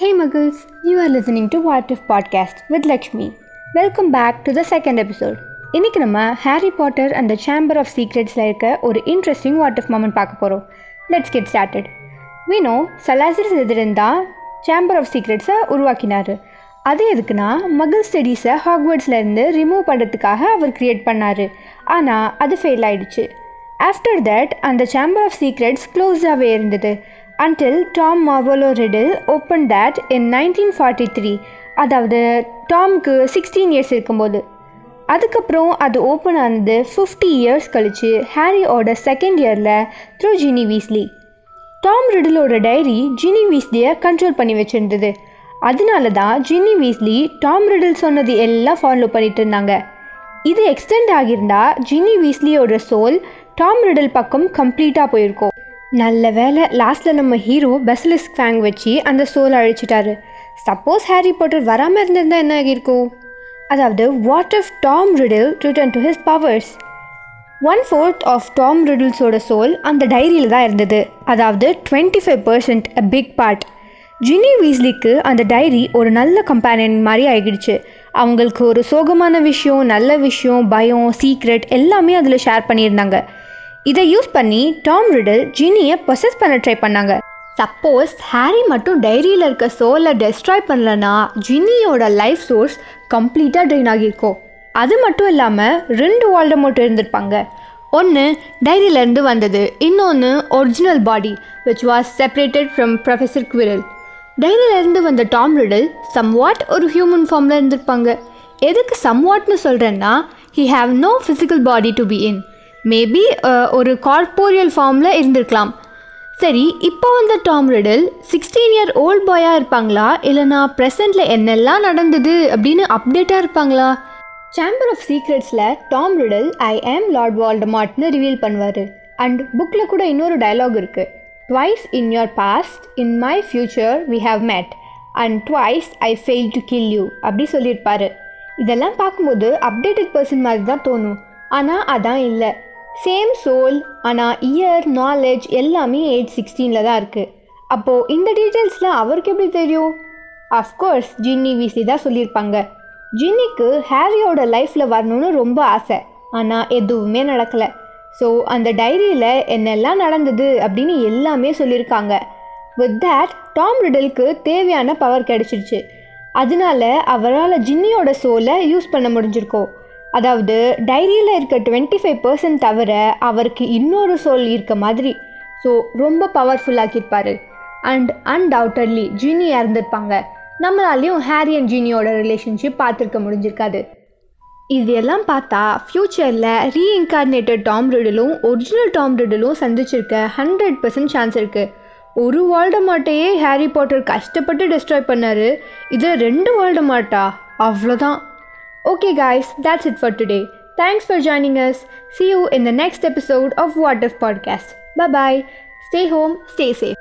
Hey Muggles, you are listening to What If Podcast with Lakshmi. Welcome back to the second episode இன்றைக்கி நம்ம Harry Potter and the Chamber of சீக்ரெட்ஸில் இருக்க ஒரு interesting what if moment பார்க்க போகிறோம் let's get started வீணோ சலாசிஸ் எதிர்ந்தா Chamber of சீக்ரெட்ஸை உருவாக்கினார். அது எதுக்குன்னா மகிள் ஸ்டடீஸை ஹாக்வர்ட்ஸ்லேருந்து ரிமூவ் பண்ணுறதுக்காக அவர் க்ரியேட் பண்ணார். ஆனால் அது ஃபெயில் ஆயிடுச்சு. ஆஃப்டர் தட் அந்த சேம்பர் ஆஃப் சீக்ரெட்ஸ் க்ளோஸாகவே இருந்தது. Until Tom Marvolo Riddle open that in nineteen forty three அதாவது டாம்க்கு சிக்ஸ்டீன் இயர்ஸ் இருக்கும்போது. அதுக்கப்புறம் அது ஓப்பன் ஆனது ஃபிஃப்டி இயர்ஸ் கழித்து ஹாரியோட செகண்ட் இயரில் த்ரூ ஜினி வீஸ்லி டாம் ரிடிலோட டைரி ஜினி வீஸ்லியை கண்ட்ரோல் பண்ணி வச்சுருந்தது. அதனால தான் ஜின்னி வீஸ்லி டாம் ரிடில் சொன்னது எல்லாம் ஃபாலோ பண்ணிட்டு இருந்தாங்க. இது எக்ஸ்டெண்ட் ஆகியிருந்தா ஜின்னி வீஸ்லியோட சோல் டாம் ரிடில் பக்கம் கம்ப்ளீட்டாக போயிருக்கும். நல்ல வேலை லாஸ்ட்டில் நம்ம ஹீரோ பெசலிஸ்க் ஃபேங் வச்சு அந்த சோலை அழிச்சிட்டாரு. சப்போஸ் ஹாரி பாட்டர் வராமல் இருந்திருந்தால் என்ன ஆகியிருக்கும்? அதாவது what of Tom Riddle return to his powers one fourth of Tom ரிடில்ஸோட soul அந்த டைரியில் தான் இருந்தது. அதாவது twenty five percent a big part Ginny வீஸ்லிக்கு அந்த டைரி ஒரு நல்ல கம்பேனியன் மாதிரி ஆகிடுச்சு. அவங்களுக்கு ஒரு சோகமான விஷயம் நல்ல விஷயம் பயம் சீக்ரெட் எல்லாமே அதில் ஷேர் பண்ணியிருந்தாங்க. இதை யூஸ் பண்ணி டாம் ரிடில் ஜினியை பொசஸ் பண்ண ட்ரை பண்ணாங்க. சப்போஸ் ஹாரி மட்டும் டைரியில் இருக்க சோலை டெஸ்ட்ராய் பண்ணலனா ஜின்னியோட லைஃப் சோர்ஸ் கம்ப்ளீட்டாக ட்ரெயின் ஆகியிருக்கும் அது மட்டும் இல்லாமல் ரெண்டு வால்டமோட் இருந்திருப்பாங்க. ஒன்று டைரியிலேருந்து வந்தது இன்னொன்று original body which was separated from professor Quirrell டைரியிலேருந்து வந்த டாம் ரிடல் சம்வாட் ஒரு ஹியூமன் ஃபார்மில் இருந்திருப்பாங்க. எதுக்கு சம்வாட்னு சொல்கிறேன்னா he have no physical body to be in maybe uh, ஒரு கார்போரியல் ஃபார்மில் இருந்திருக்கலாம். சரி இப்போ வந்த Tom Riddle sixteen year old பாயாக இருப்பாங்களா? இல்லைனா ப்ரெசண்டில் என்னெல்லாம் நடந்தது அப்படின்னு அப்டேட்டாக இருப்பாங்களா? Chamber of சீக்ரெட்ஸில் Tom Riddle I am lord வால்டமார்ட்னு reveal பண்ணுவார். அண்ட் புக்கில் கூட இன்னொரு டயலாக் இருக்குது twice in your past in my future we have met and twice I fail to kill you அப்படி சொல்லியிருப்பார். இதெல்லாம் பார்க்கும்போது அப்டேட்டட் பர்சன் மாதிரி தான் தோணும். ஆனால் அதான் இல்லை. சேம் சோல் ஆனால் இயர் நாலேஜ் எல்லாமே ஏஜ் சிக்ஸ்டீனில் தான் இருக்குது அப்போது இந்த டீட்டெயில்ஸ்லாம் அவருக்கு எப்படி தெரியும்? அஃப்கோர்ஸ் ஜின்னி விசி தான் சொல்லியிருப்பாங்க. ஜின்னிக்கு ஹாரியோட லைஃப்பில் வரணும்னு ரொம்ப ஆசை. ஆனால் எதுவுமே நடக்கலை. ஸோ அந்த டைரியில் என்னெல்லாம் நடந்தது அப்படின்னு எல்லாமே சொல்லியிருக்காங்க. வித் தேட் டாம் ரிடலுக்கு தேவையான பவர் கிடச்சிருச்சு. அதனால அவரால் ஜின்னியோட சோலை யூஸ் பண்ண முடிஞ்சிருக்கோம். அதாவது டைரியில் இருக்க டுவெண்ட்டி ஃபைவ் பர்சன்ட் தவிர அவருக்கு இன்னொரு சொல் இருக்க மாதிரி. ஸோ ரொம்ப பவர்ஃபுல்லாக்கியிருப்பார் அண்ட் அன்டவுட்டட்லி ஜீனியாக இறந்துருப்பாங்க நம்மளாலேயும் ஹாரி அண்ட் ஜீனியோட ரிலேஷன்ஷிப் பார்த்துருக்க முடிஞ்சிருக்காது. இது எல்லாம் பார்த்தா ஃப்யூச்சரில் ரீஇன்கார்னேட்டட் டாம் ரிடலும் ஒரிஜினல் டாம் ரிடலும் சந்திச்சிருக்க ஹண்ட்ரட் பர்சன்ட் சான்ஸ் இருக்குது ஒரு வேர்ல்ட மாட்டையே ஹாரி பாட்டர் கஷ்டப்பட்டு டெஸ்ட்ராய் பண்ணார். இதில் ரெண்டு வேர்ல்ட மாட்டா அவ்வளோதான் Okay, guys, that's it for today. Thanks for joining us. See you in the next episode of What If Podcast. Bye bye. Stay home, stay safe.